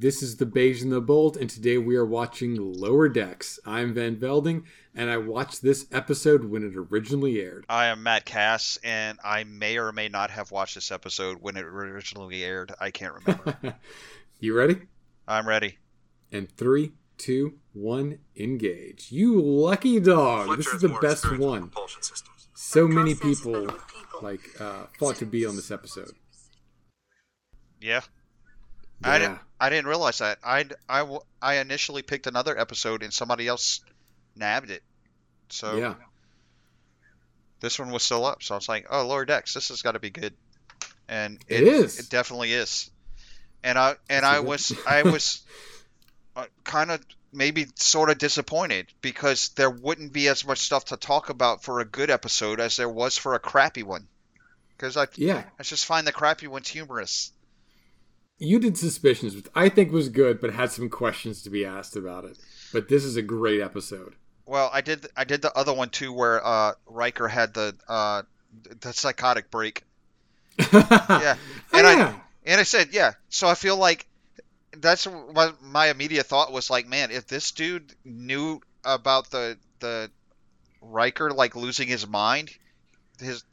This is the Beige and the Bold, and today we are watching Lower Decks. I'm Van Velding, and I watched this episode when it originally aired. I am Matt Cass, and I may or may not have watched this episode when it originally aired. I can't remember. you ready? I'm ready. And three, two, one, engage. You lucky dog! Fletcher this is the best one. propulsion systems. So many people like uh, fought to be on this episode. Yeah. I, didn't, I didn't realize that. I I I initially picked another episode and somebody else nabbed it. So Yeah. this one was still up. So I was like, oh, Lower Decks, this has got to be good. And It is. It definitely is. And I and I was I was uh, kind of maybe sort of disappointed because there wouldn't be as much stuff to talk about for a good episode as there was for a crappy one. Because I Yeah. I just find the crappy ones humorous. You did Suspicions, which I think was good, but had some questions to be asked about it. But this is a great episode. Well, I did I did the other one too where uh, Riker had the uh, the psychotic break. yeah. and I- yeah. And I said, yeah. So I feel like that's what my immediate thought was like, man, if this dude knew about the the Riker like losing his mind, his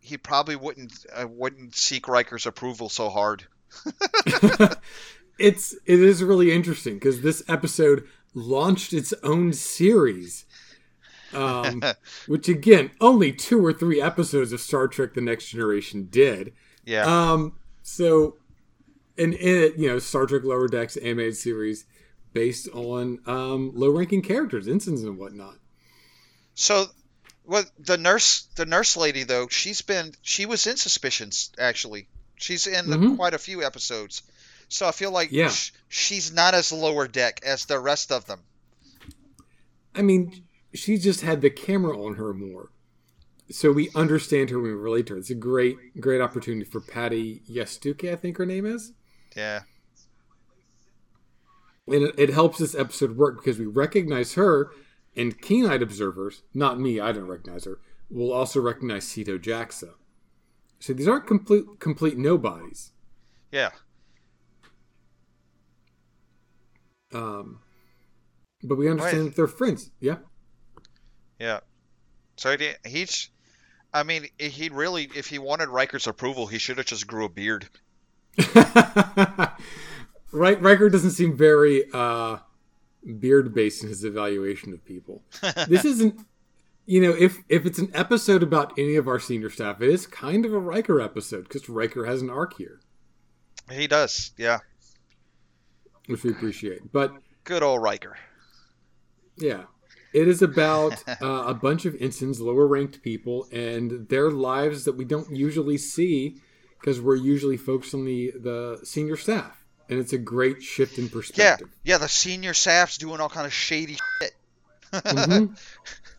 he probably wouldn't uh, wouldn't seek Riker's approval so hard. it's it is really interesting because this episode launched its own series. Um, which again, only two or three episodes of Star Trek: The Next Generation did. Yeah. Um, so, and in it, you know, Star Trek Lower Decks animated series based on um, low-ranking characters, ensigns, and whatnot. So, well, the nurse, the nurse lady though, she's been, she was in Suspicions actually. She's in the, Mhm. quite a few episodes. So I feel like Yeah. sh- she's not as lower deck as the rest of them. I mean, she just had the camera on her more, so we understand her when we relate to her. It's a great, great opportunity for Patti Yasutake, I think her name is. Yeah. and it, it helps this episode work because we recognize her and keen-eyed observers not me i don't recognize her will also recognize Sito jaxa so these aren't complete complete nobodies Yeah. um, but we understand Right. that they're friends yeah Yeah. So he, he's, I mean, he really, if he wanted Riker's approval, he should have just grew a beard. right Riker doesn't seem very uh, beard based in his evaluation of people this isn't you know if if it's an episode about any of our senior staff it is kind of a Riker episode because Riker has an arc here He does. Yeah. which we appreciate but Good old Riker. Yeah. It is about uh, a bunch of ensigns, lower ranked people, and their lives that we don't usually see because we're usually focused on the, the senior staff. And it's a great shift in Yeah. perspective. Yeah. The senior staff's doing all kind of shady shit. Mhm.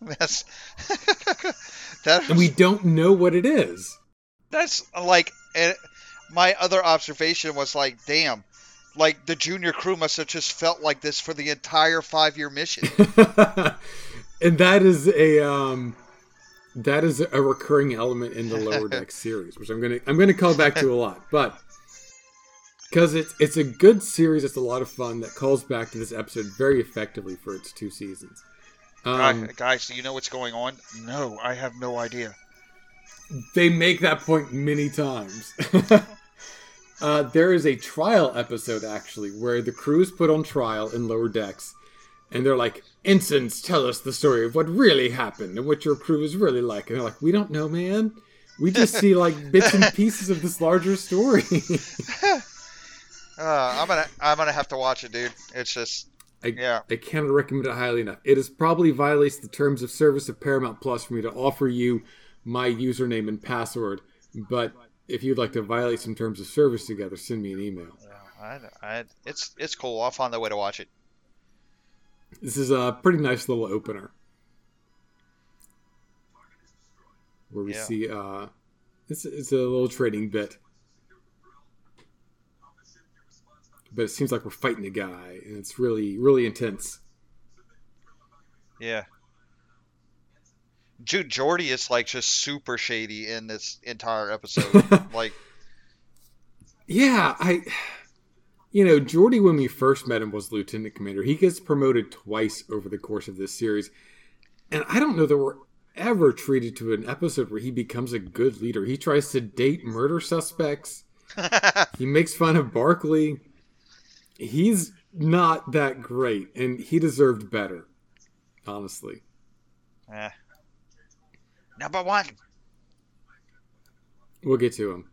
That's, that And we don't know what it is. That's like and my other observation was like, damn, like the junior crew must have just felt like this for the entire five year mission. and that is a um, that is a recurring element in the lower deck series, which I'm gonna I'm gonna call back to a lot, but because it's it's a good series, it's a lot of fun that calls back to this episode very effectively for its two seasons. Um, Guy- Guys, do you know what's going on? No, I have no idea. they make that point many times. uh, there is a trial episode actually where the crew is put on trial in lower decks, and they're like, "Ensigns, tell us the story of what really happened and what your crew is really like." And they're like, "We don't know, man. We just see like bits and pieces of this larger story." Uh, I'm gonna I'm gonna have to watch it, dude. It's just I, Yeah. I cannot recommend it highly enough. It is probably violates the terms of service of Paramount Plus for me to offer you my username and password. But if you'd like to violate some terms of service together, send me an email. I, I, it's it's cool. I'll find a way to watch it. This is a pretty nice little opener where we Yeah. see uh, it's it's a little trading bit, but it seems like we're fighting a guy, and it's really really intense. Yeah. Jude Geordi is like just super shady in this entire episode. like, Yeah, I you know, Geordi, when we first met him, was lieutenant commander. He gets promoted twice over the course of this series, and I don't know that we're ever treated to an episode where he becomes a good leader. He tries to date murder suspects. he makes fun of Barclay. He's not that great, and he deserved better, honestly. Eh. Number one. We'll get to him.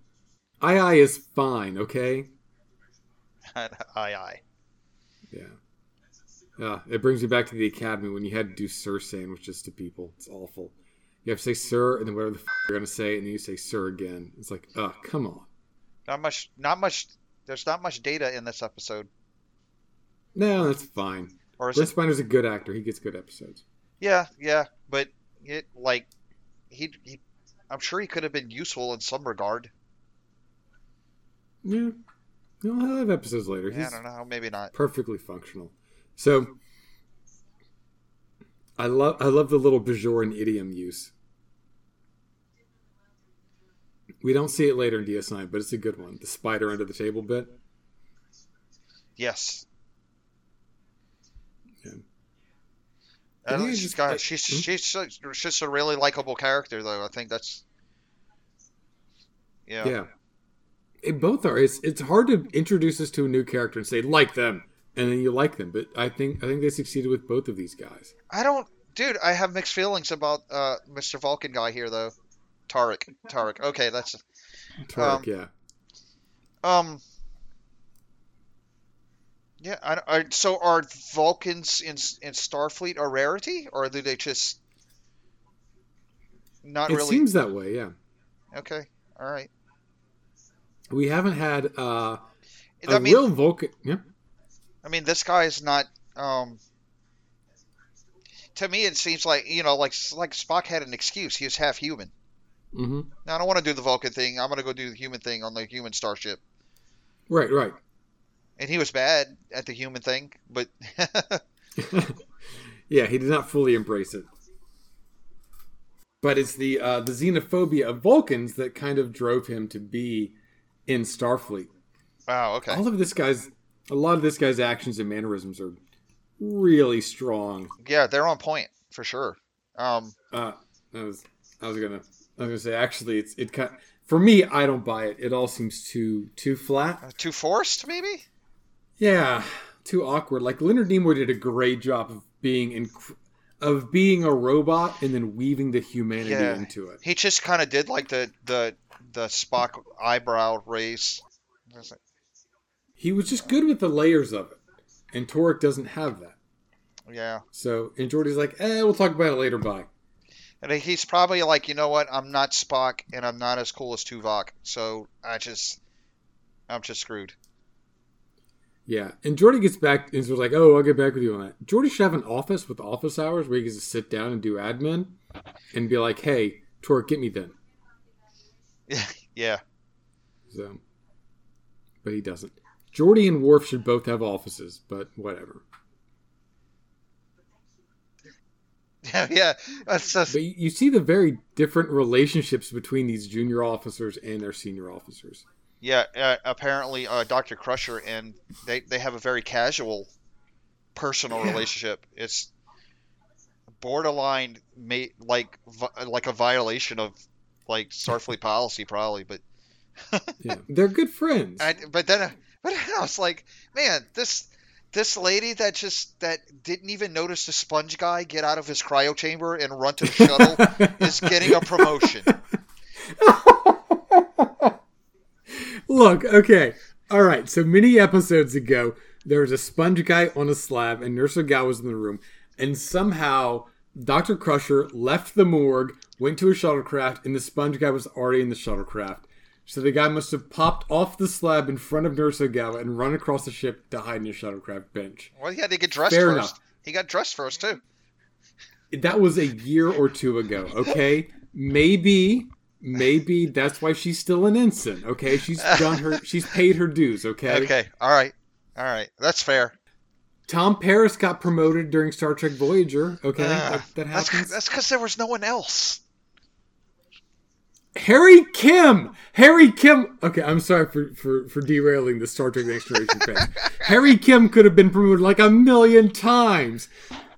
I I is fine, okay? aye aye. Yeah. Yeah, it brings me back to the academy when you had to do sir sandwiches to people. It's awful. You have to say sir, and then whatever the f- you're gonna say, and then you say sir again. It's like, oh, come on. Not much. Not much. There's not much data in this episode. No, that's fine. Or is Brent? Spiner's a good actor. He gets good episodes. Yeah, yeah. But it like he, he I'm sure he could have been useful in some regard. Yeah. He'll have episodes later. Yeah, I don't know. Maybe not. perfectly functional. So I love I love the little Bajoran idiom use. We don't see it later in DS9, but it's a good one. The spider under the table bit. Yes. Yeah. I know, she's got she's Hmm? she's she's just a really likable character though. I think that's yeah. Yeah. It both are. It's it's hard to introduce us to a new character and say like them, and then you like them. But I think I think they succeeded with both of these guys. I don't, dude. I have mixed feelings about uh, Mr. Vulcan guy here though. Taurik. Taurik. Okay, that's Taurik, Um, yeah. um. Yeah, I, I, so are Vulcans in in Starfleet a rarity, or do they just not It really? seems that way. Yeah. Okay, all right. We haven't had uh, a I mean, real Vulcan. Yeah. I mean, this guy is not. Um, to me, it seems like you know, like like Spock had an excuse. He was half human. hmm Now, I don't want to do the Vulcan thing. I'm going to go do the human thing on the human starship. Right. Right. And he was bad at the human thing, but yeah, he did not fully embrace it. But it's the uh, the xenophobia of Vulcans that kind of drove him to be in Starfleet. wow, okay. All of this guy's, a lot of this guy's actions and mannerisms are really strong. Yeah, they're on point for sure. Um, Uh, I was, I was gonna, I was gonna say actually, it's it kind. For me, I don't buy it. It all seems too too flat. too forced, maybe. Yeah, too awkward. Like Leonard Nimoy did a great job of being in, of being a robot and then weaving the humanity Yeah. into it. He just kind of did like the the the Spock eyebrow raise. He was just good with the layers of it, and Taurik doesn't have that. Yeah, So, and Geordi's like, "Eh, we'll talk about it later." Bye. and he's probably like, you know what? I'm not Spock, and I'm not as cool as Tuvok, so I just, I'm just screwed. Yeah, and Geordi gets back and was like, "Oh, I'll get back with you on that." Geordi should have an office with office hours where he gets to sit down and do admin, and be like, "Hey, Taurik, get me then." yeah, So, but he doesn't. Geordi and Worf should both have offices, but whatever. yeah, yeah. That's just, But you see the very different relationships between these junior officers and their senior officers. Yeah. Uh, apparently, uh, Doctor Crusher and they they have a very casual, personal Yeah. relationship. It's borderline, like vi- like a violation of like Starfleet policy, probably, but. Yeah, they're good friends. I, but then, but I was like, man, this this lady that just that didn't even notice the sponge guy get out of his cryo chamber and run to the shuttle is getting a promotion. Look, okay. All right. So many episodes ago, there was a sponge guy on a slab, and Nurse Gal was in the room, and somehow Dr. Crusher left the morgue, went to a shuttlecraft, and the sponge guy was already in the shuttlecraft. So the guy must have popped off the slab in front of Nurse Ogawa and run across the ship to hide in a shuttlecraft bench. Well, he had to get dressed Fair first. enough. He got dressed first too. That was a year or two ago, okay? Maybe, maybe that's why she's still an ensign, okay? She's done her, she's paid her dues, okay? Okay, all right, all right, that's fair. Tom Paris got promoted during Star Trek Voyager. Okay, Uh, that, that that's happens. that's because there was no one else. Harry Kim. Harry Kim. Okay, I'm sorry for for, for derailing the Star Trek Next Generation fans. Harry Kim could have been promoted like a million times.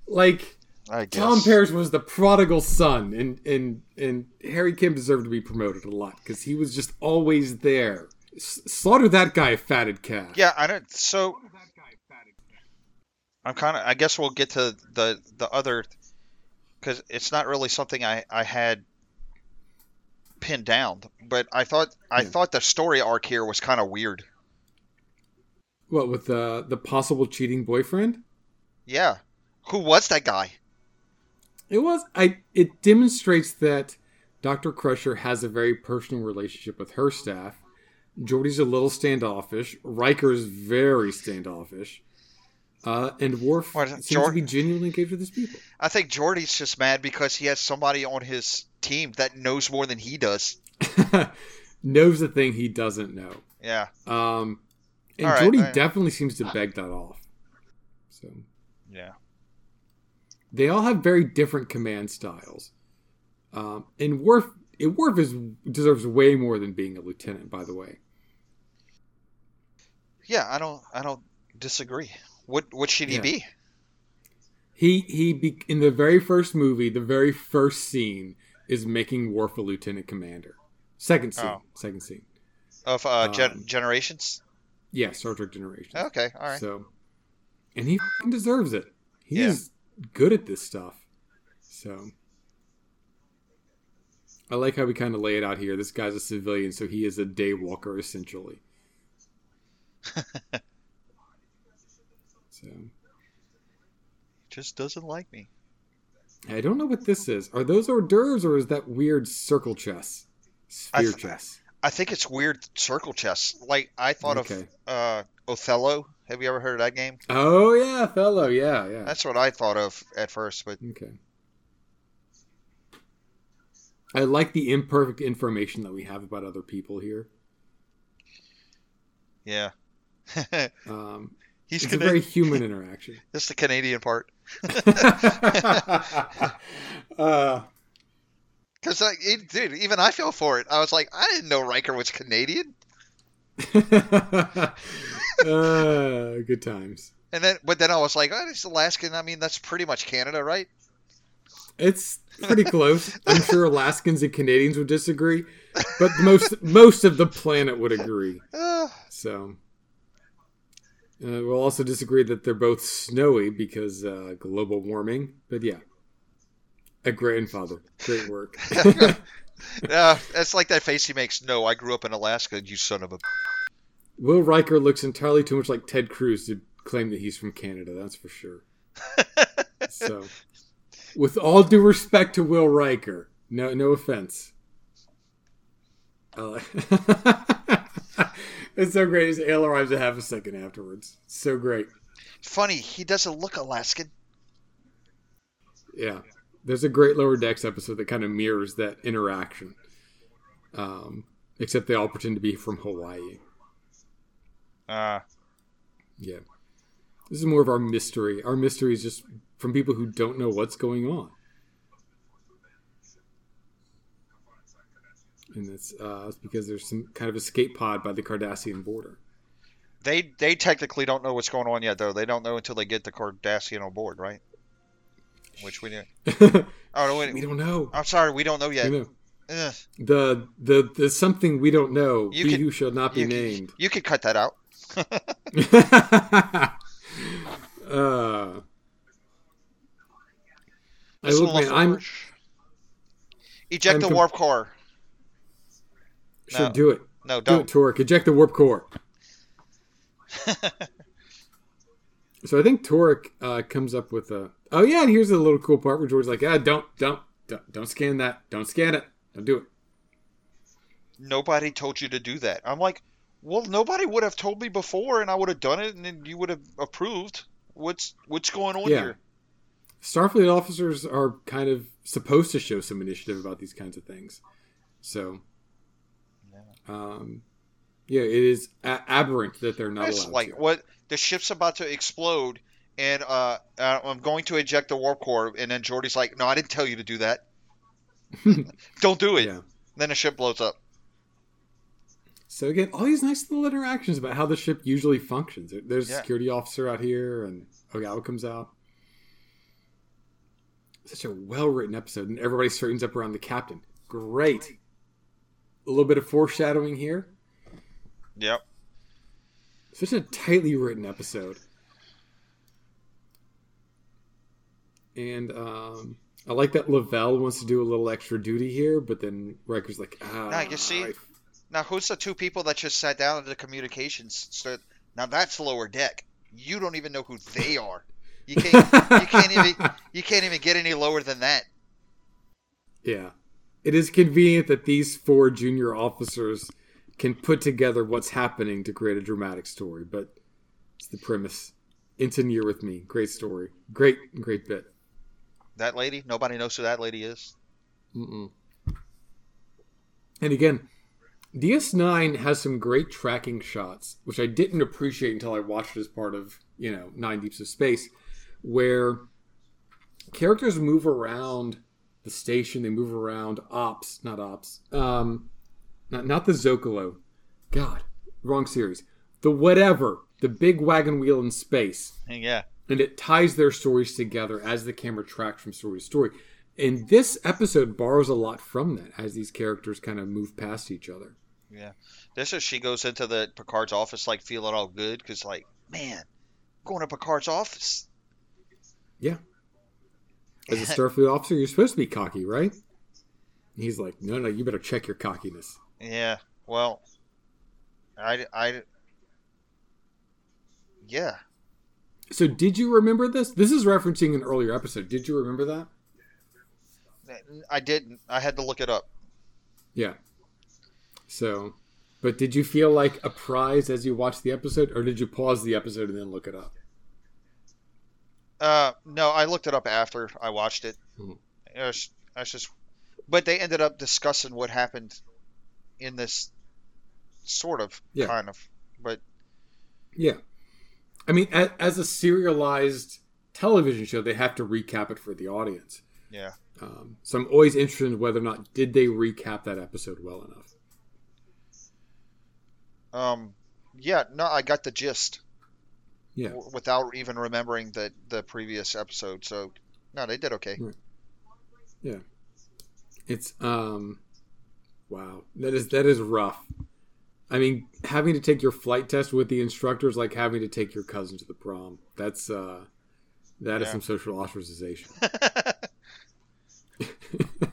Like I guess. Tom Paris was the prodigal son, and and and Harry Kim deserved to be promoted a lot because he was just always there. S- slaughter that guy, fatted cat. Yeah, I don't. So I'm kind of. I guess we'll get to the the other because it's not really something I I had pinned down, but I thought I Yeah. thought the story arc here was kind of weird. What with the the possible cheating boyfriend? Yeah, who was that guy? It was I. It demonstrates that Doctor Crusher has a very personal relationship with her staff. Geordi's a little standoffish. Riker's very standoffish. Uh, and Worf What, seems Jor- to be genuinely engaged with his people. I think Geordi's just mad because he has somebody on his team that knows more than he does. Knows the thing he doesn't know. Yeah, Um, and All right, Geordie I- definitely seems to beg that off. So yeah. They all have very different command styles. Um, and Worf, it, Worf is deserves way more than being a lieutenant. By the way, Yeah, I don't I don't disagree. What what should he Yeah. be? he he be, in the very first movie, the very first scene is making Worf a lieutenant commander. Second scene, Oh. second scene. Of uh, gen- Um, generations? Yeah, Star Trek Generations. Okay, all right. So, and he fing deserves it. Yeah. He's good at this stuff. So, I like how we kind of lay it out here. This guy's a civilian, so he is a daywalker essentially. so, Just doesn't like me. I don't know what this is. Are those hors d'oeuvres or is that weird circle chess, I sphere th- chess? I think it's weird circle chess. Like I thought Okay. of uh, Othello. Have you ever heard of that game? Oh yeah, fellow. Yeah, yeah. That's what I thought of at first, but Okay. I like the imperfect information that we have about other people here. yeah. Um, He's it's a very human interaction. That's the Canadian part. uh, Because, like, it- dude, even I feel for it. I was like, I didn't know Riker was Canadian. Uh, good times. And then, but then I was like, oh, it's Alaskan. I mean, that's pretty much Canada, right? It's pretty close. I'm sure Alaskans and Canadians would disagree, but most most of the planet would agree. Uh, So uh, we'll also disagree that they're both snowy because uh, global warming. But yeah, a grandfather, great work. yeah, it's like that face he makes. No, I grew up in Alaska, you son of a. Will Riker looks entirely too much like Ted Cruz to claim that he's from Canada. That's for sure. so, with all due respect to Will Riker, no no offense. Like- it's so great. His ale arrives a half a second afterwards. So great. Funny, he doesn't look Alaskan. Yeah. There's a great Lower Decks episode that kind of mirrors that interaction. Um, except they all pretend to be from Hawaii. Uh, Yeah. This is more of our mystery. Our mystery is just from people who don't know what's going on. And it's, uh, it's because there's some kind of escape pod by the Cardassian border. they they technically don't know what's going on yet, though. They don't know until they get the Cardassian on board, right? Which we do. Oh no, we don't know. I'm sorry, we don't know yet. know. The, the the something we don't know. You who shall not be you, named. you could cut that out. uh, I look, man, I'm. Eject I'm the com- warp core. should No. do it. No, Do it, don't. Eject the warp core. So I think Taurik uh, comes up with a. Oh yeah, and here's a little cool part where George's like, "Ah, don't, don't, don't, don't scan that. Don't scan it. Don't do it." Nobody told you to do that. I'm like, well, nobody would have told me before, and I would have done it, and then you would have approved. What's what's going on Yeah. here? Starfleet officers are kind of supposed to show some initiative about these kinds of things. So, um, yeah, it is a- aberrant that they're not It's allowed like to. what the ship's about to explode, and uh, uh, I'm going to eject the warp core, and then Geordi's like, "No, I didn't tell you to do that. Don't do it. Yeah. Then the ship blows up. So again, all these nice little interactions about how the ship usually functions. There- There's a security officer out here, and Ogawa comes out. Such a well-written episode, and everybody straightens up around the captain. Great. A little bit of foreshadowing here. Yep. Such a tightly written episode. And um, I like that Lavelle wants to do a little extra duty here, but then Riker's like, ah. Now, you see, I- Now, who's the two people that just sat down at the communications? Stood? Now that's lower deck. You don't even know who they are. You can't. you can't even. You can't even get any lower than that. Yeah. It is convenient that these four junior officers can put together what's happening to create a dramatic story, but it's the premise. Ensign Year with me. Great story. Great, great bit. That lady. Nobody knows who that lady is. Mm-mm. And again, DS9 has some great tracking shots, which I didn't appreciate until I watched it as part of, you know, Nine Deeps of Space, where characters move around the station, they move around ops, not ops, um, not, not the Zocalo. God, wrong series. The whatever, the big wagon wheel in space Yeah. and it ties their stories together as the camera tracks from story to story. And this episode borrows a lot from that as these characters kind of move past each other. Yeah. This is she goes into the Picard's office like feeling all good because like man, going to Picard's office. Yeah. As a Starfleet officer, you're supposed to be cocky, right? And he's like, no, no, you better check your cockiness. Yeah. Well, I I. Yeah. So, did you remember this? This is referencing an earlier episode. Did you remember that? I didn't. I had to look it up. Yeah. So, but did you feel like a prize as you watched the episode, or did you pause the episode and then look it up? Uh, no, I looked it up after I watched it. Mhm. It was, I was just, but they ended up discussing what happened in this sort of Yeah. kind of, but Yeah. I mean, as, as a serialized television show, they have to recap it for the audience. Yeah, Um, so I'm always interested in whether or not did they recap that episode well enough. um, yeah, no, I got the gist Yeah. w- without even remembering the the previous episode. So, no, they did okay. Yeah. It's um wow. That is that is rough. I mean, having to take your flight test with the instructors like having to take your cousin to the prom. That's uh that is Yeah. some social ostracization.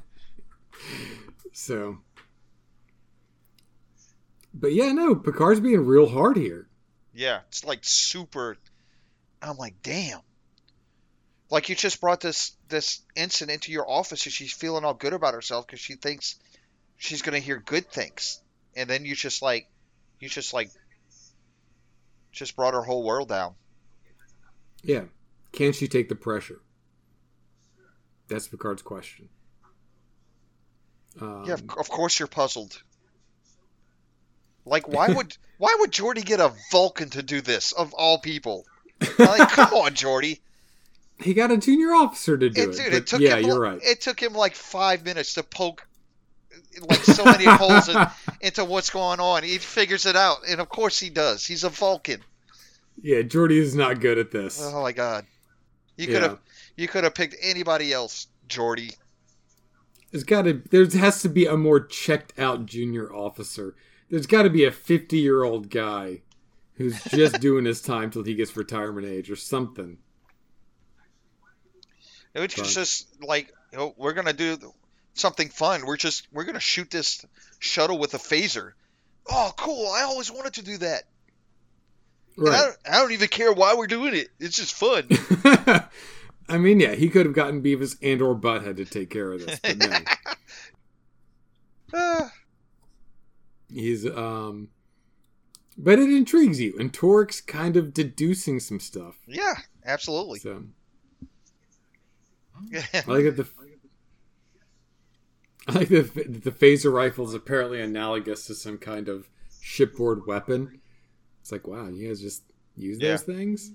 so But yeah, no, Picard's being real hard here. Yeah, it's like super. I'm like, damn. Like you just brought this this ensign into your office, and she's feeling all good about herself because she thinks she's gonna hear good things, and then you just like, you just like, just brought her whole world down. Yeah. Can she take the pressure? That's Picard's question. Um, Yeah, of, of course you're puzzled. Like, why would why would Geordi get a Vulcan to do this of all people? Like, come on, Geordi. he got a junior officer to do It, it. dude, it took yeah, him. you're right. It took him like five minutes to poke like so many holes in, into what's going on. He figures it out, and of course he does. He's a Vulcan. Yeah, Geordi is not good at this. Oh my god! You Yeah. could have you could have picked anybody else, Geordi. There's got to there has to be a more checked out junior officer. There's got to be a 50 year old guy who's just doing his time till he gets retirement age or something. It was Right. just like you know, we're gonna do something fun. We're just we're gonna shoot this shuttle with a phaser. Oh, cool! I always wanted to do that. And I, don't, I don't even care why we're doing it. It's just fun. I mean, yeah, he could have gotten Beavis and or Butthead to take care of this, but no. Ah, He's um but it intrigues you and Taurik's kind of deducing some stuff. yeah, absolutely. So I like that the I like that the, the phaser rifle is apparently analogous to some kind of shipboard weapon. It's like, wow, you guys just use Yeah. those things?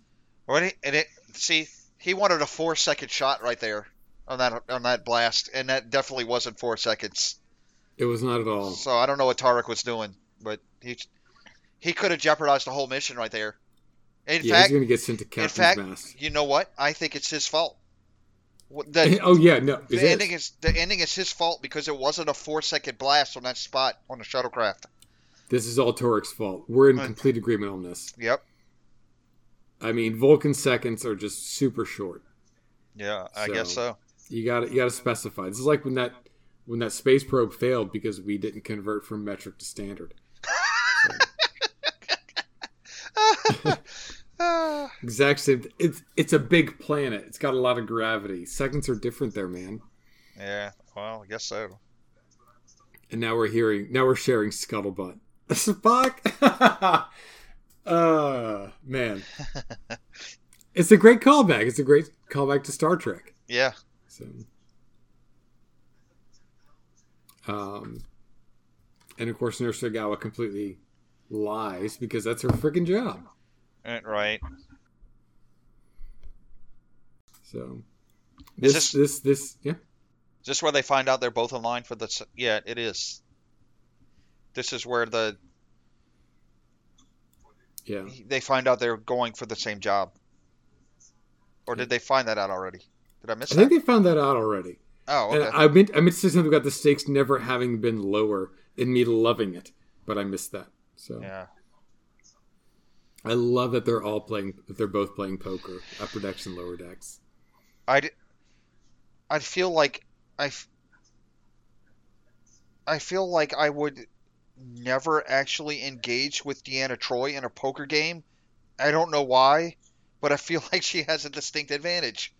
He, and it see he wanted a four second shot right there on that on that blast, and that definitely wasn't four seconds. It was not at all. So I don't know what Taurik was doing, but he he could have jeopardized the whole mission right there. In yeah, fact, he's going to get sent to in Captain's fact, Mast. you know what? I think it's his fault. The, oh yeah, no, the is. ending is the ending is his fault because it wasn't a four second blast on that spot on the shuttlecraft. This is all Taurik's fault. We're in uh, complete agreement on this. Yep. I mean, Vulcan seconds are just super short. Yeah, I guess so. You got you got to specify. This is like when that when that space probe failed because we didn't convert from metric to standard. Exact same. It's it's a big planet. It's got a lot of gravity. Seconds are different there, man. yeah, well, I guess so. And now we're hearing. Now we're sharing scuttlebutt. Spock. Uh man, it's a great callback. It's a great callback to Star Trek. Yeah. So, um, and of course, Nurse Sagawa completely lies because that's her freaking job. Right. So, this, this- this, this, yeah, Is this where they find out they're both in line for the? Yeah, it is. This is where the yeah. they find out they're going for the same job. Or did they find that out already? Did I miss I that? think they found that out already. oh, And okay. I meant, I meant to say something about the stakes never having been lower and me loving it, but I missed that. So yeah. I love that they're all playing, that they're both playing poker, upper decks and lower decks. I I feel like I f- I feel like I would never actually engaged with Deanna Troi in a poker game. I don't know why, but I feel like she has a distinct advantage.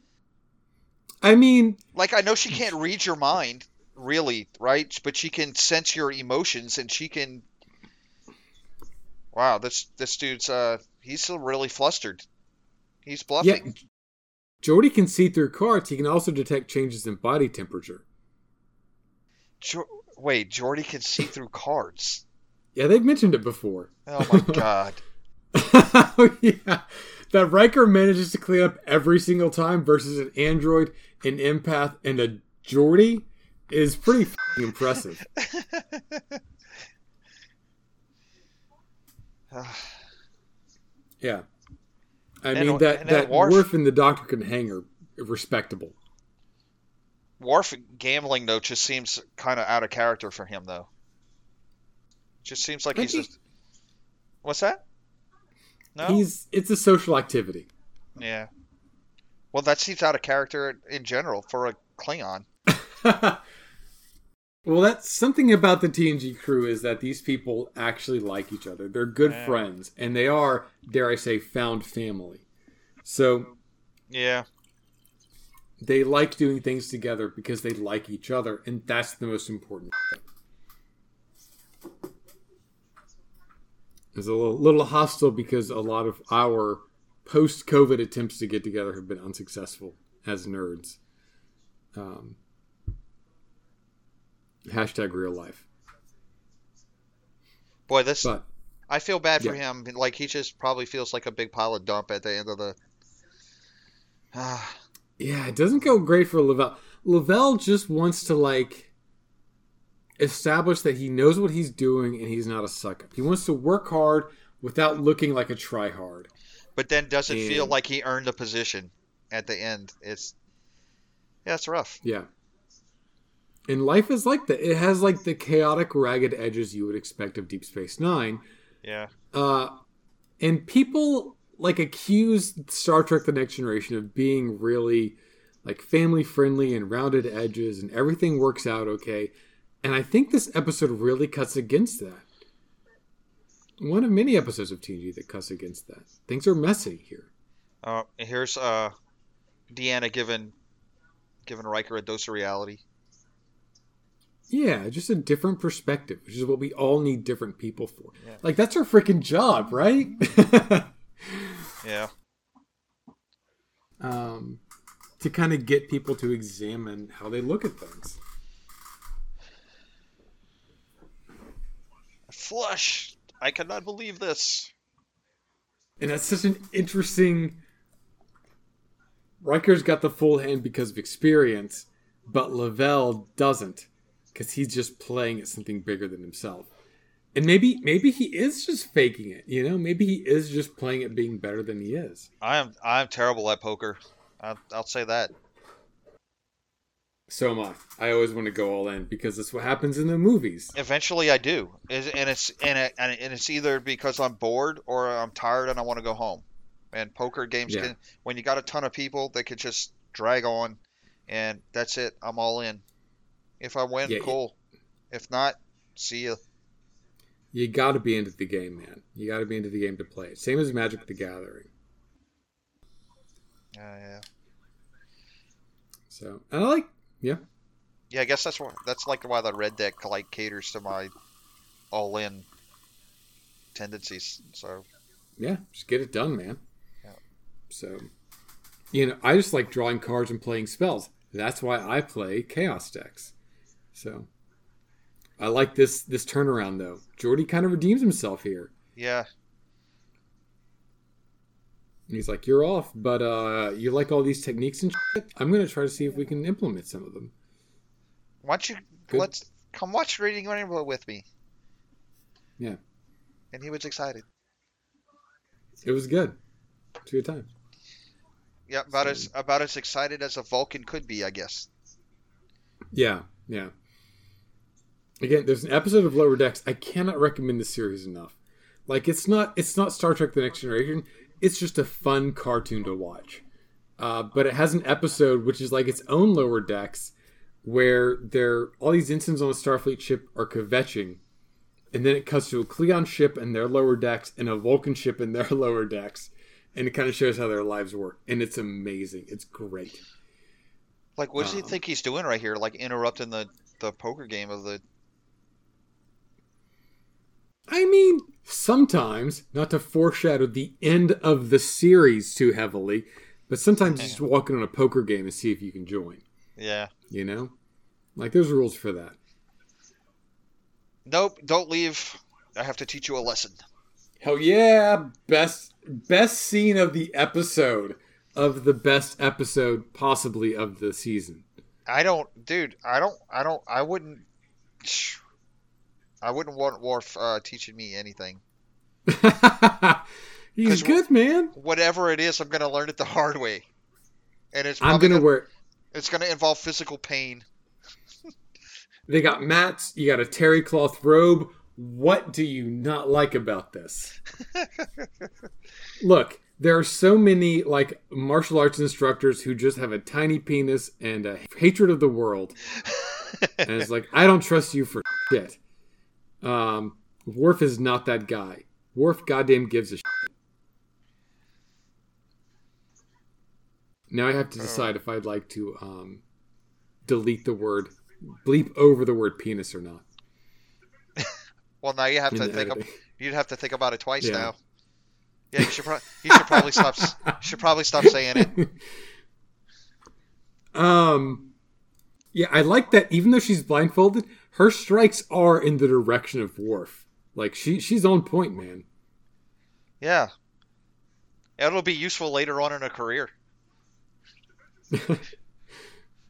I mean, Like I know she can't read your mind, really, right? But she can sense your emotions and she can Wow, this this dude's uh he's really flustered. He's bluffing. yeah, Geordi can see through cards. He can also detect changes in body temperature. Jo- Wait, Geordi can see through cards. Yeah, they've mentioned it before. Oh my god. oh yeah, that Riker manages to clean up every single time versus an android, an empath, and a Geordi is pretty f***ing impressive. Yeah, I And- mean that that Worf- Worf and the Doctor can hang are respectable. Worf gambling though just seems kind of out of character for him though. Just seems like he's. think- Just... What's that? No. He's it's a social activity. Yeah. Well, that seems out of character in general for a Klingon. well, that's something about the TNG crew is that these people actually like each other. They're good Yeah. friends, and they are, dare I say, found family. So Yeah. They like doing things together because they like each other, and that's the most important thing. It's a little, little hostile because a lot of our post COVID attempts to get together have been unsuccessful as nerds. Um, hashtag real life. Boy, this But I feel bad for Yeah. him. Like he just probably feels like a big pile of dump at the end of the. Ah, Yeah, it doesn't go great for Lavelle. Lavelle just wants to like establish that he knows what he's doing and he's not a suck up. He wants to work hard without looking like a tryhard. but then doesn't feel like he earned the position at the end. It's yeah, it's rough. Yeah. And life is like that. It has like the chaotic, ragged edges you would expect of Deep Space Nine. Yeah. Uh, and people like accuse Star Trek: The Next Generation of being really like family friendly and rounded edges, and everything works out okay. And I think this episode really cuts against that. One of many episodes of TNG that cuts against that. Things are messy here. Uh, here's uh, Deanna giving giving Riker a dose of reality. Yeah, just a different perspective, which is what we all need different people for. Yeah. Like that's our freaking job, right? Yeah. um, to kind of get people to examine how they look at things. Flush. I cannot believe this. And that's such an interesting. Riker's got the full hand because of experience, but Lavelle doesn't. because he's just playing at something bigger than himself. And maybe maybe he is just faking it, you know? Maybe he is just playing at being better than he is. I am I'm terrible at poker. I'll, I'll say that. So am I. I always want to go all in because that's what happens in the movies. Eventually, I do, and it's and, it, and it's either because I'm bored or I'm tired and I want to go home. And poker games Yeah. can when you got a ton of people, they could just drag on, and that's it. I'm all in. If I win, Yeah, cool. If not, see ya. You got to be into the game, man. You got to be into the game to play it. Same as Magic the Gathering. Yeah, yeah. So, and I like, yeah, Yeah, I guess that's why that's like why the red deck like caters to my all in tendencies. So yeah, just get it done, man. Yeah. So, you know, I just like drawing cards and playing spells. That's why I play Chaos decks. So, I like this this turnaround though. Geordi kind of redeems himself here. yeah, And he's like, "You're off, but uh, you like all these techniques and shit. I'm gonna try to see if we can implement some of them." why don't you Good. let's come watch Reading Rainbow with me? Yeah. And he was excited. It was good. It's a good time. Yeah, about So- as about as excited as a Vulcan could be, I guess. Yeah, yeah. Again, there's an episode of Lower Decks. I cannot recommend this series enough. Like it's not it's not Star Trek: The Next Generation. It's just a fun cartoon to watch. Uh, but it has an episode which is like its own Lower Decks, where there all these ensigns on a Starfleet ship are kvetching, and then it cuts to a Klingon ship and their lower decks, and a Vulcan ship and their lower decks, and it kind of shows how their lives work. And it's amazing. It's great. Like, what does he Um, think he's doing right here? Like interrupting the the poker game of the. I mean, sometimes, not to foreshadow the end of the series too heavily, but sometimes you just walk in on a poker game and see if you can join. Yeah. You know? Like, there's rules for that. Nope. Don't leave. I have to teach you a lesson. Hell yeah! Best best scene of the episode. Of the best episode, possibly, of the season. I don't, dude. I don't. I don't. I wouldn't. I wouldn't want Worf uh, teaching me anything. He's good, man. Whatever it is, I'm gonna learn it the hard way, and it's I'm gonna gonna, wear. it's gonna involve physical pain. They got mats. You got a terry cloth robe. What do you not like about this? Look, there are so many like martial arts instructors who just have a tiny penis and a hatred of the world, and it's like I don't trust you for shit. Um, Worf is not that guy. Worf goddamn gives a shit. Now I have to decide if I'd like to um, delete the word, bleep over the word penis or not. Well, now you have in to think. You'd have to think about it twice Yeah. now. Yeah, you should. Pro- you should probably stop. you should probably stop saying it. Um, yeah, I like that. Even though she's blindfolded, her strikes are in the direction of Worf. Like she, she's on point, man. Yeah. It'll be useful later on in a career.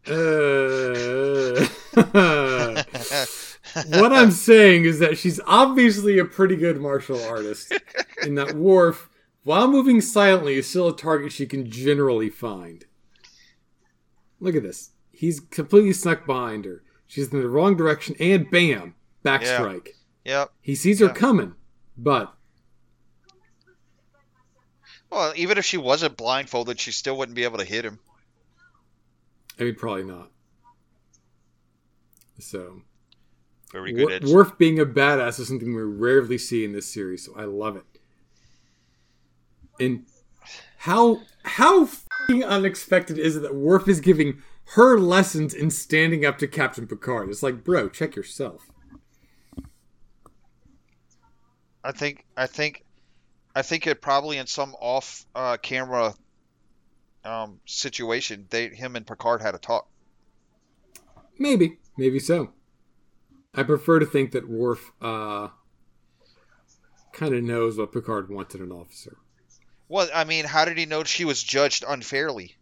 Uh, what I'm saying is that she's obviously a pretty good martial artist, and that Worf, while moving silently, is still a target she can generally find. Look at this. He's completely snuck behind her. She's in the wrong direction, and bam, backstrike. Yep. He sees her Yeah. coming, but Well, even if she wasn't blindfolded, she still wouldn't be able to hit him. I mean, probably not. So, Very good. Wor- Worf being a badass is something we rarely see in this series, so I love it. And how how fing unexpected is it that Worf is giving her lessons in standing up to Captain Picard? It's like, bro, check yourself. I think. I think. I think it probably in some off uh, camera um, situation, they him and Picard had a talk. Maybe, maybe so. I prefer to think that Worf uh, kind of knows what Picard wants in an officer. Well, I mean, how did he know she was judged unfairly?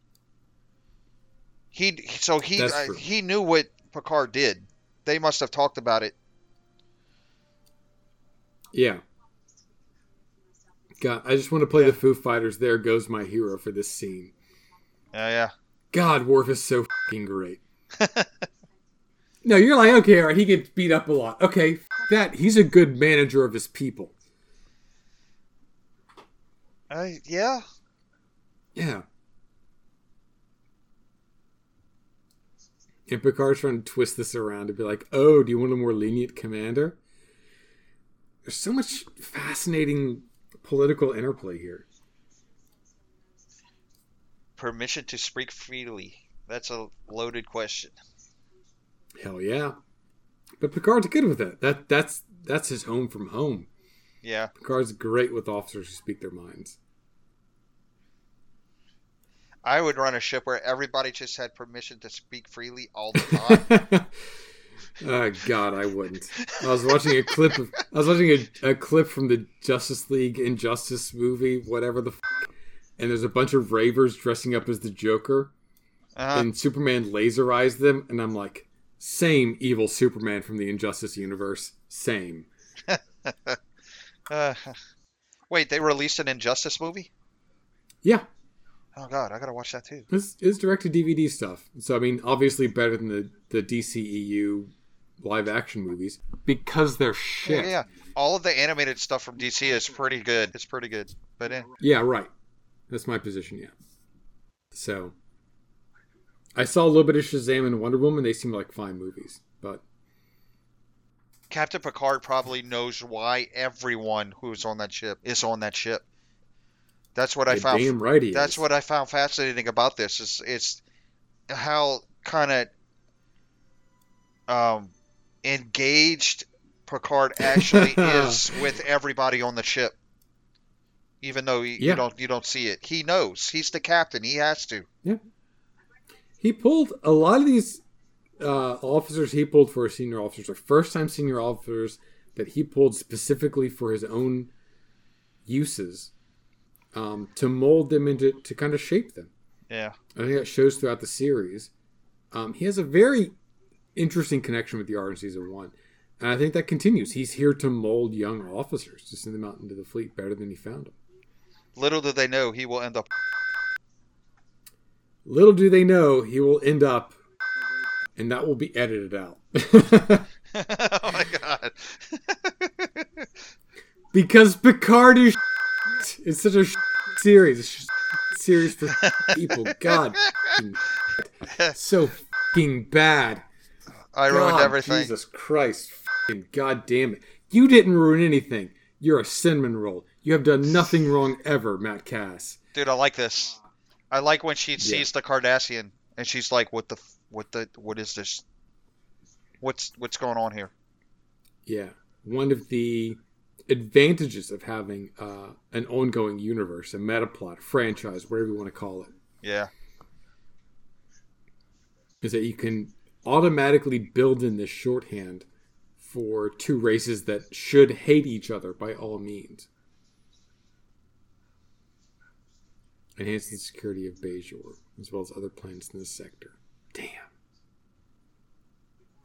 He so he uh, he knew what Picard did. they must have talked about it. Yeah. God, I just want to play the Foo Fighters. There goes my hero for this scene. Yeah, yeah. God, Worf is so fucking great. no, you're like, okay, all right, he gets beat up a lot. Okay, f- that he's a good manager of his people. Uh, yeah. Yeah. And Picard's trying to twist this around to be like, oh, do you want a more lenient commander? There's so much fascinating political interplay here. Permission to speak freely. That's a loaded question. Hell yeah. But Picard's good with that. That that's that's his home from home. Yeah. Picard's great with officers who speak their minds. I would run a ship where everybody just had permission to speak freely all the time. oh God, I wouldn't. I was watching a clip of I was watching a, a clip from the Justice League Injustice movie, whatever the, f- and there's a bunch of ravers dressing up as the Joker, Uh-huh. and Superman laserized them, and I'm like, same evil Superman from the Injustice universe, same. Uh, wait, they released an Injustice movie? Yeah, Oh god, I gotta watch that too. This is direct to DVD stuff. So I mean, obviously better than the the DCEU live action movies because they're shit. Yeah, yeah. All of the animated stuff from DC is pretty good. It's pretty good. But eh. Yeah, right. That's my position, yeah. So I saw a little bit of Shazam and Wonder Woman, they seem like fine movies. But Captain Picard probably knows why everyone who's on that ship is on that ship. That's what I you're found. damn right he That's what I found fascinating about this is it's how kind of um, engaged Picard actually is with everybody on the ship, even though you, Yeah. you don't you don't see it. He knows he's the captain. He has to. Yeah. He pulled a lot of these uh, officers he pulled for senior officers or first time senior officers that he pulled specifically for his own uses um, to mold them into to kind of shape them. Yeah. I think that shows throughout the series. Um, he has a very interesting connection with the art in season one, and I think that continues. He's here to mold young officers to send them out into the fleet better than he found them. Little do they know he will end up. Little do they know he will end up, and that will be edited out oh my god. because Picard is. It's such a series. It's just series for people. God, so fucking bad. I ruined God, everything. Jesus Christ. Fucking God damn it. You didn't ruin anything. You're a cinnamon roll. You have done nothing wrong ever, Matt Cass. Dude, I like this. I like when she sees the Cardassian and she's like, "What the? What the? What is this? What's what's going on here?" Yeah. One of the advantages of having uh, an ongoing universe, a meta plot, a franchise, whatever you want to call it, Yeah. is that you can automatically build in this shorthand for two races that should hate each other by all means. Enhance the security of Bajor, as well as other planets in this sector. Damn.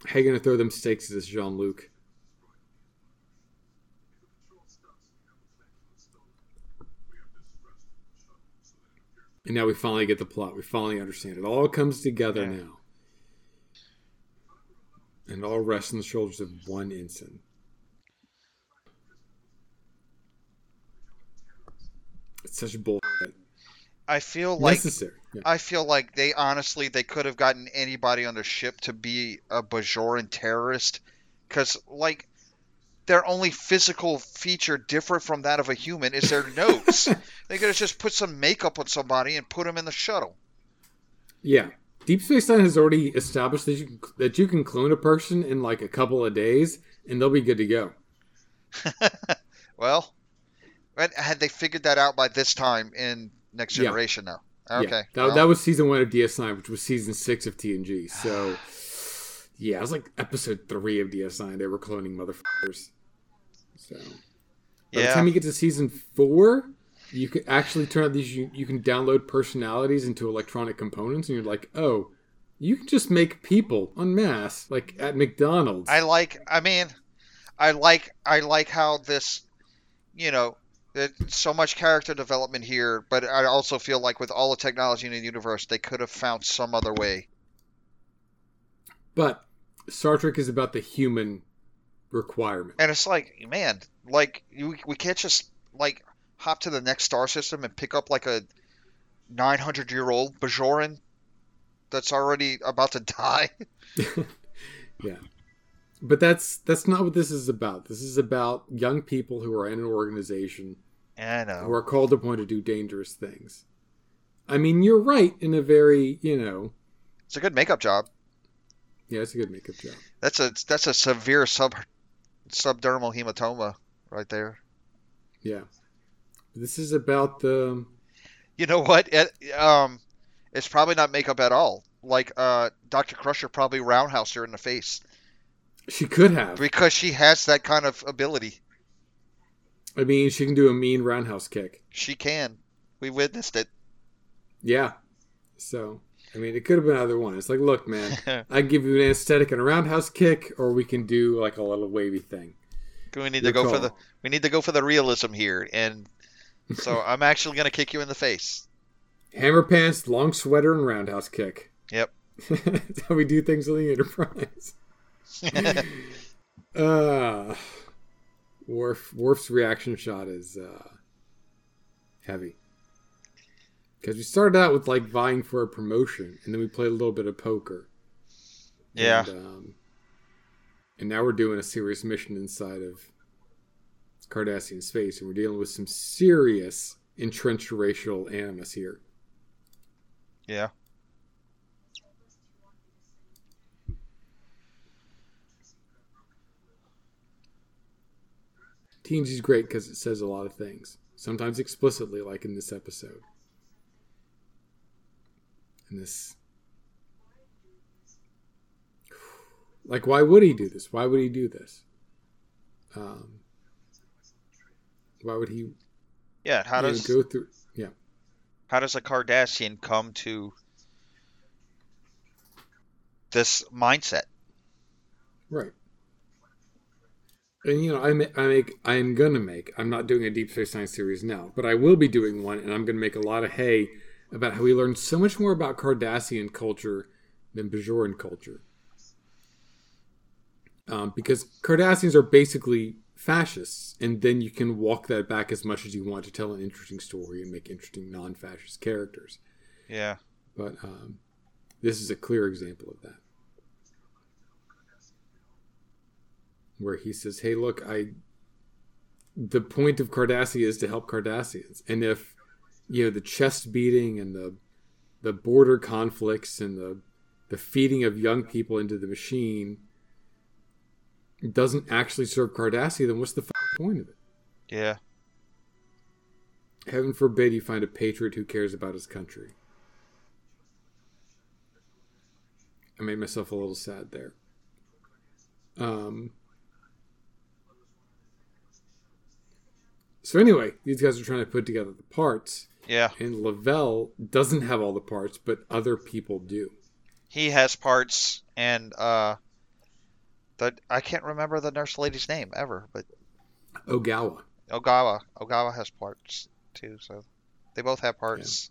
How you gonna throw them stakes at this Jean Luc? And now we finally get the plot. We finally understand it. All comes together Yeah. now. And all rests on the shoulders of one ensign. It's such bullshit. I feel like Necessary. Yeah. I feel like they honestly they could have gotten anybody on the ship to be a Bajoran terrorist, because like their only physical feature different from that of a human is their nose. they could have just put some makeup on somebody and put them in the shuttle. Yeah. Deep Space Nine has already established that you can, that you can clone a person in like a couple of days and they'll be good to go. Well, had they figured that out by this time in Next Yeah. Generation now? Yeah. Okay. That, well, that was season one of DS9, which was season six of TNG. So, yeah, it was like episode three of DS9. They were cloning motherfuckers. So, by the time you get to season four, you can actually turn out these. You, you can download personalities into electronic components, and you're like, oh, You can just make people en masse, like at McDonald's. I like. I mean, I like. I like how this. You know, so much character development here, but I also feel like with all the technology in the universe, they could have found some other way. But Star Trek is about the human requirement. And it's like, man, like you, we can't just like hop to the next star system and pick up like a 900 year old Bajoran that's already about to die. yeah. But that's that's not what this is about. This is about young people who are in an organization I know. who are called upon to do dangerous things. I mean, you're right in a very, you know, It's a good makeup job. yeah, it's a good makeup job. That's a that's a severe sub subdermal hematoma right there. Yeah. This is about the You know what? It, um, it's probably not makeup at all. Like uh, Dr. Crusher probably roundhouse her in the face she could have. because she has that kind of ability. I mean, she can do a mean roundhouse kick. She can. We witnessed it. Yeah. So, I mean, it could have been either one. It's like, look, man, I give you an anesthetic and a roundhouse kick, or we can do like a little wavy thing. we need Your to go for the we need to go for the realism here, and so I'm actually gonna kick you in the face. Hammer pants, long sweater, and roundhouse kick. Yep. That's how we do things on the Enterprise. uh, Worf, Worf's reaction shot is uh, heavy. Because we started out with like vying for a promotion, and then we played a little bit of poker. yeah. And, um, and now we're doing a serious mission inside of Cardassian space, and we're dealing with some serious entrenched racial animus here. Yeah. TNG's great because it says a lot of things, sometimes explicitly, like in this episode. And this. Like, why would he do this? Why would he do this? Um, why would he Yeah. How you know, does go through? Yeah. how does a Cardassian come to this mindset? Right. And you know, I make, I make, I am gonna make. I'm not doing a Deep Space Nine series now, but I will be doing one, and I'm gonna make a lot of hay about how we learned so much more about Cardassian culture than Bajoran culture. Um, because Cardassians are basically fascists, and then you can walk that back as much as you want to tell an interesting story and make interesting non-fascist characters. Yeah. But um, this is a clear example of that. Where he says, Hey, look, I. The point of Cardassia is to help Cardassians. And if, you know, the chest beating and the the border conflicts and the the feeding of young people into the machine doesn't actually serve Cardassia, then what's the f- point of it? Yeah. Heaven forbid you find a patriot who cares about his country. I made myself a little sad there. Um. So anyway, these guys are trying to put together the parts, Yeah. and Lavelle doesn't have all the parts, but other people do. He has parts, and uh, the I can't remember the nurse lady's name ever, but Ogawa. Ogawa. Ogawa has parts too, so they both have parts.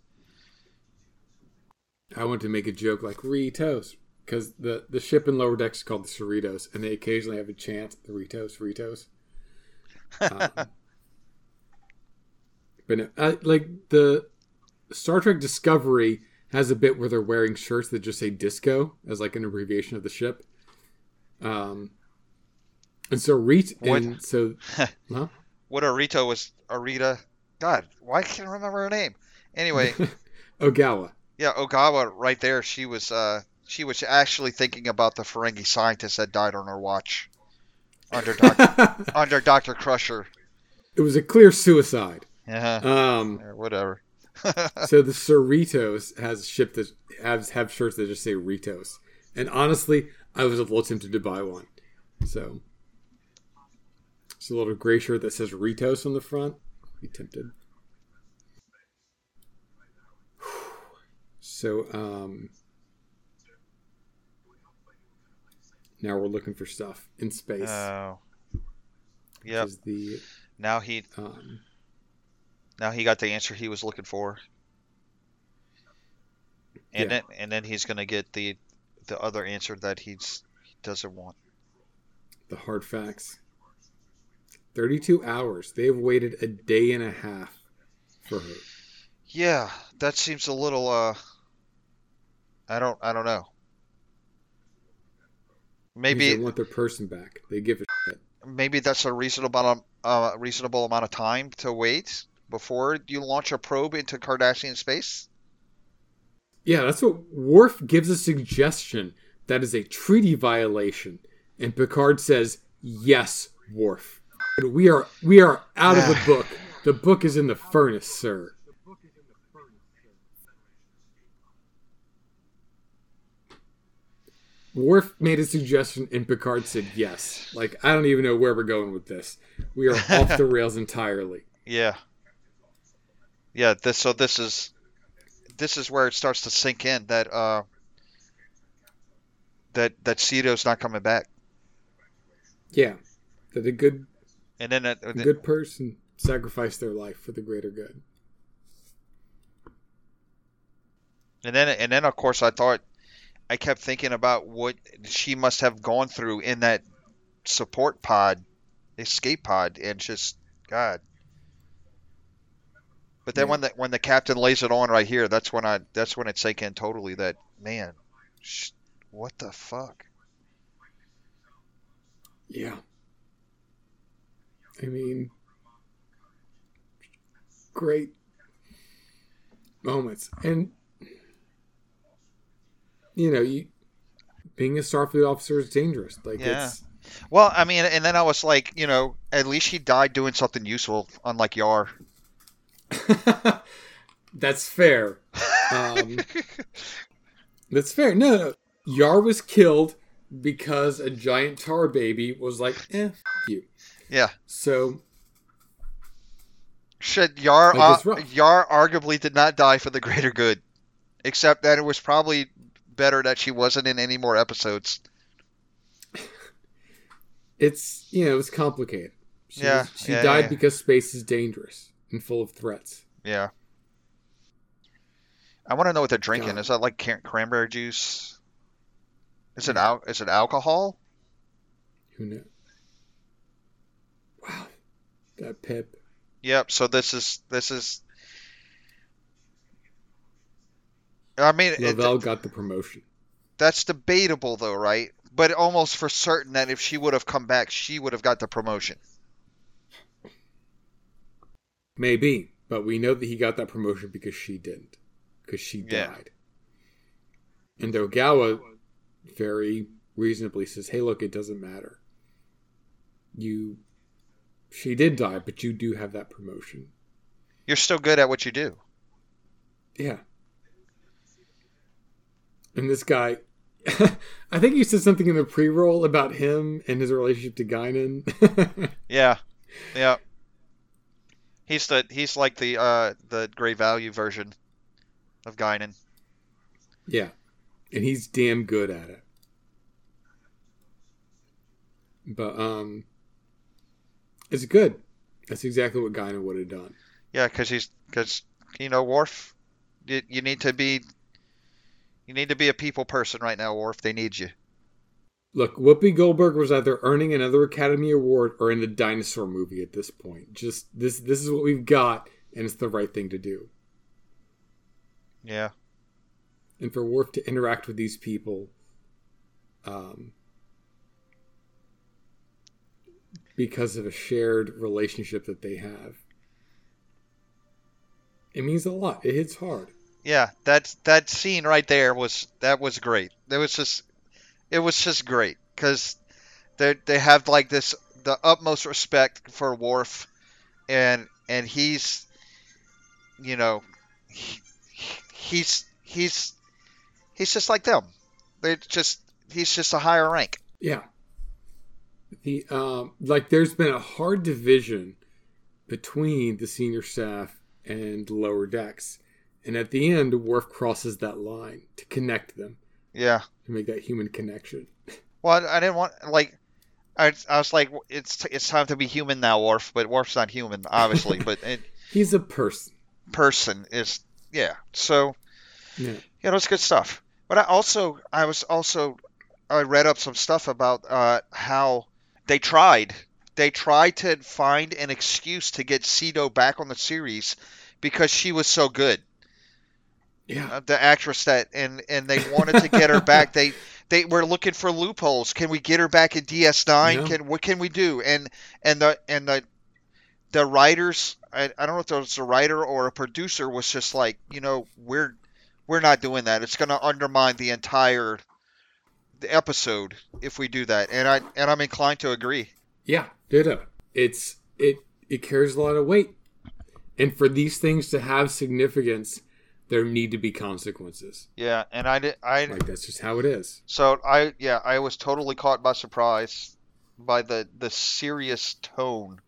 I want to make a joke like Ritos, because the the ship in lower decks is called the Cerritos, and they occasionally have a chant the Ritos, Ritos. Um, but no, I, like the Star Trek Discovery has a bit where they're wearing shirts that just say disco as like an abbreviation of the ship. Um, and so Rit What? and so huh? What Arito was Arita? God, why can't I remember her name? Anyway, Ogawa. yeah, Ogawa right there. She was uh, she was actually thinking about the Ferengi scientist that died on her watch under Doctor under Doctor Crusher. it was a clear suicide. Yeah, Um, or whatever. so the Cerritos has a ship that has have shirts that just say Ritos, and honestly, I was a little tempted to buy one. So it's a little gray shirt that says Ritos on the front. Be tempted. So um, Now we're looking for stuff in space. Oh. Yep. the Now he um, now he got the answer he was looking for. And Yeah. then and then he's gonna get the the other answer that he's he doesn't want. the hard facts. 32 hours. They have waited a day and a half for her. Yeah, that seems a little uh I don't I don't know. Maybe they want their person back. They give a shit. maybe that's a reasonable amount of, uh, reasonable amount of time to wait before you launch a probe into Cardassian space. Yeah, that's what Worf gives a suggestion that is a treaty violation, and Picard says, "Yes, Worf. We are we are out of the book. The book is in the furnace, sir." Worf made a suggestion, and Picard said yes. Like I don't even know where we're going with this. We are off the rails entirely. Yeah. Yeah, this so this is this is where it starts to sink in that uh that that Sito's not coming back. Yeah, that a good And then it, a good person sacrificed their life for the greater good. and then and then of course I thought I kept thinking about what she must have gone through in that support pod, escape pod and just god. But then Yeah. when the when the captain lays it on right here, that's when I that's when it sank in totally that man, sh- what the fuck? Yeah. I mean, great moments. And, you know, you, being a Starfleet officer is dangerous. Like, Yeah. it's, Well, I mean, and then I was like, you know, at least he died doing something useful, unlike Yar. that's fair. Um, that's fair. No, no. Yar was killed because a giant tar baby was like, eh, f- you. Yeah. So, Shit, Yar, Like, uh. Yar arguably did not die for the greater good, except that it was probably better that she wasn't in any more episodes. it's you know it's complicated. She, Yeah, was- she yeah, died yeah. because space is dangerous and full of threats. Yeah. I want to know what they're drinking. God. Is that like cranberry juice? Is it al- Is it alcohol? Who knows? Wow, that Pip. Yep. So this is this is. I mean, it- Lavelle got the promotion. That's debatable, though, right? But almost for certain that if she would have come back, she would have got the promotion. Maybe, but we know that he got that promotion because she didn't, because she Yeah. died. And Ogawa very reasonably says, "Hey, look, it doesn't matter. You, she did die, but you do have that promotion. You're still good at what you do. Yeah. And this guy, I think you said something in the pre-roll about him and his relationship to Guinan. Yeah, yeah. He's the he's like the uh the great value version of Guinan. yeah, and he's damn good at it. But um, it's good. That's exactly what Guinan would have done. Yeah, because he's because you know Worf, you, you need to be you need to be a people person right now, Worf. They need you. Look, Whoopi Goldberg was either earning another Academy Award or in the dinosaur movie at this point. Just this, this is what we've got, and it's the right thing to do. Yeah, and for Worf to interact with these people um, because of a shared relationship that they have. It means a lot. It hits hard. yeah. That that scene right there was that was great. It was just it was just great because they they have like this the utmost respect for Worf, and and he's you know he, he's he's he's just like them. They just he's just a higher rank. Yeah. The um like there's been a hard division between the senior staff and lower decks. And at the end, Worf crosses that line to connect them, Yeah. To make that human connection. Well, I, I didn't want like. I, I was like, it's it's time to be human now, Worf. But Worf's not human, obviously. but it, He's a person. person is yeah. So Yeah. you know, it's good stuff. But I also, I was also, I read up some stuff about uh, how they tried, they tried to find an excuse to get Sito back on the series because she was so good, Yeah. the actress that, and and they wanted to get her back. They they were looking for loopholes. Can we get her back in DS9? Yeah. Can what can we do? And and the and the the writers, I, I don't know if it was a writer or a producer, was just like, you know, we're we're not doing that. It's going to undermine the entire the episode if we do that. And I and I'm inclined to agree. Yeah, ditto. It's it it carries a lot of weight. And for these things to have significance, there need to be consequences. Yeah, and I did I Like that's just how it is. so I yeah, I was totally caught by surprise by the the serious tone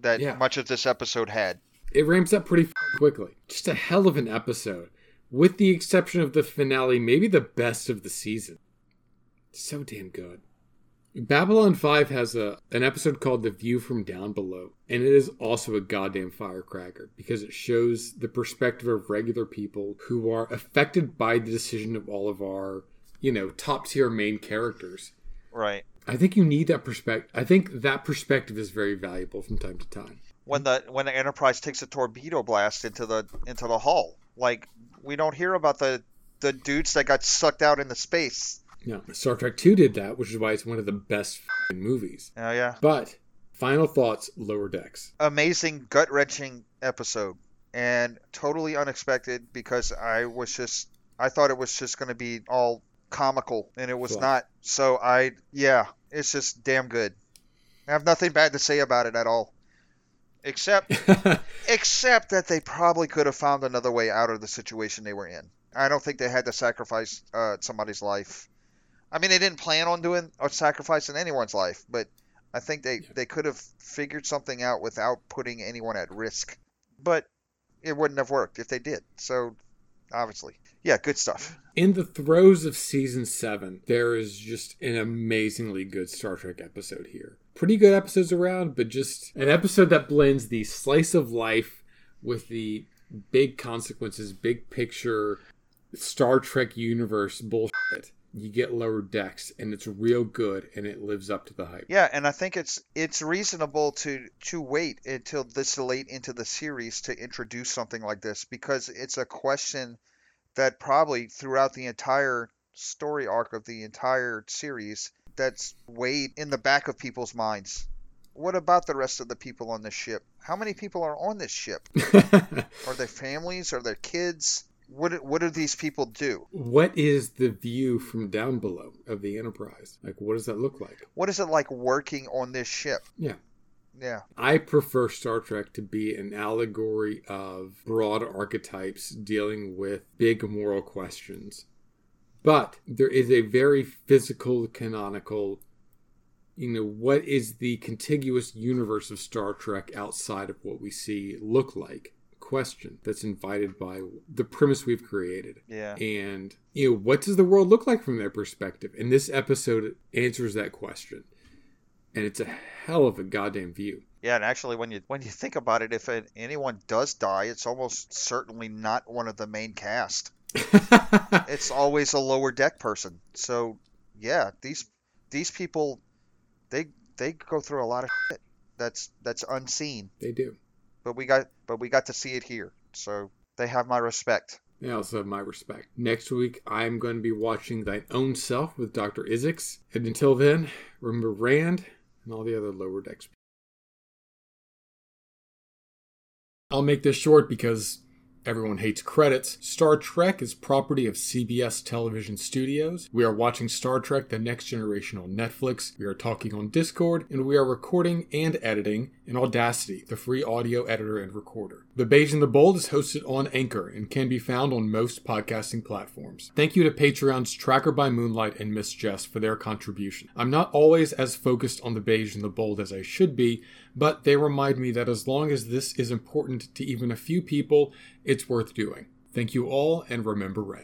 that Yeah. much of this episode had. It ramps up pretty quickly. Just a hell of an episode. With the exception of the finale, maybe the best of the season. So damn good. Babylon 5 has a an episode called The View from Down Below, and it is also a goddamn firecracker because it shows the perspective of regular people who are affected by the decision of all of our, you know, top tier main characters. Right. I think you need that perspective. I think that perspective is very valuable from time to time. when the when the Enterprise takes a torpedo blast into the into the hull. Like we don't hear about the the dudes that got sucked out into space. Yeah, Star Trek 2 did that, which is why it's one of the best f***ing movies. Oh yeah, But final thoughts, Lower Decks. amazing gut wrenching episode and totally unexpected because I was just I thought it was just going to be all comical and it was not. So I yeah, it's just damn good. I have nothing bad to say about it at all. Except Except that they probably could have found another way out of the situation they were in. I don't think they had to sacrifice uh, somebody's life. I mean, they didn't plan on doing or sacrificing anyone's life, but I think they, they could have figured something out without putting anyone at risk. But it wouldn't have worked if they did. So, obviously. Yeah, good stuff. In the throes of season 7, there is just an amazingly good Star Trek episode here. Pretty good episodes around, but just an episode that blends the slice of life with the big consequences, big picture Star Trek universe bullshit. You get lower decks, and it's real good, and it lives up to the hype. Yeah, and I think it's it's reasonable to to wait until this late into the series to introduce something like this because it's a question that probably throughout the entire story arc of the entire series that's weighed in the back of people's minds. What about the rest of the people on this ship? How many people are on this ship? Are they families? Are there kids? What do- what do these people do? what is the view from down below of the Enterprise? Like, what does that look like? What is it like working on this ship? Yeah. Yeah. I prefer Star Trek to be an allegory of broad archetypes dealing with big moral questions. But there is a very physical, canonical, you know, what is the contiguous universe of Star Trek outside of what we see look like? Question that's invited by the premise we've created. Yeah. And, you know, what does the world look like from their perspective? And this episode answers that question. And it's a hell of a goddamn view. Yeah, and actually, when you when you think about it, if it, anyone does die, it's almost certainly not one of the main cast. It's always a lower deck person. So, yeah, these these people, they they go through a lot of shit that's that's unseen. they do. But we got but we got to see it here. So they have my respect. They also have my respect. Next week, I'm going to be watching Thine Own Self with Dr. Isaacs. And until then, remember Rand and all the other lower decks. I'll make this short because everyone hates credits. Star Trek is property of CBS Television Studios. We are watching Star Trek The Next Generation on Netflix. We are talking on Discord, and we are recording and editing in Audacity, the free audio editor and recorder. The Beige and the Bold is hosted on Anchor and can be found on most podcasting platforms. Thank you to Patreons Tracker by Moonlight and Miss Jess for their contribution. I'm not always as focused on the Beige and the Bold as I should be, but they remind me that as long as this is important to even a few people, it's worth doing. Thank you all, and remember Rand.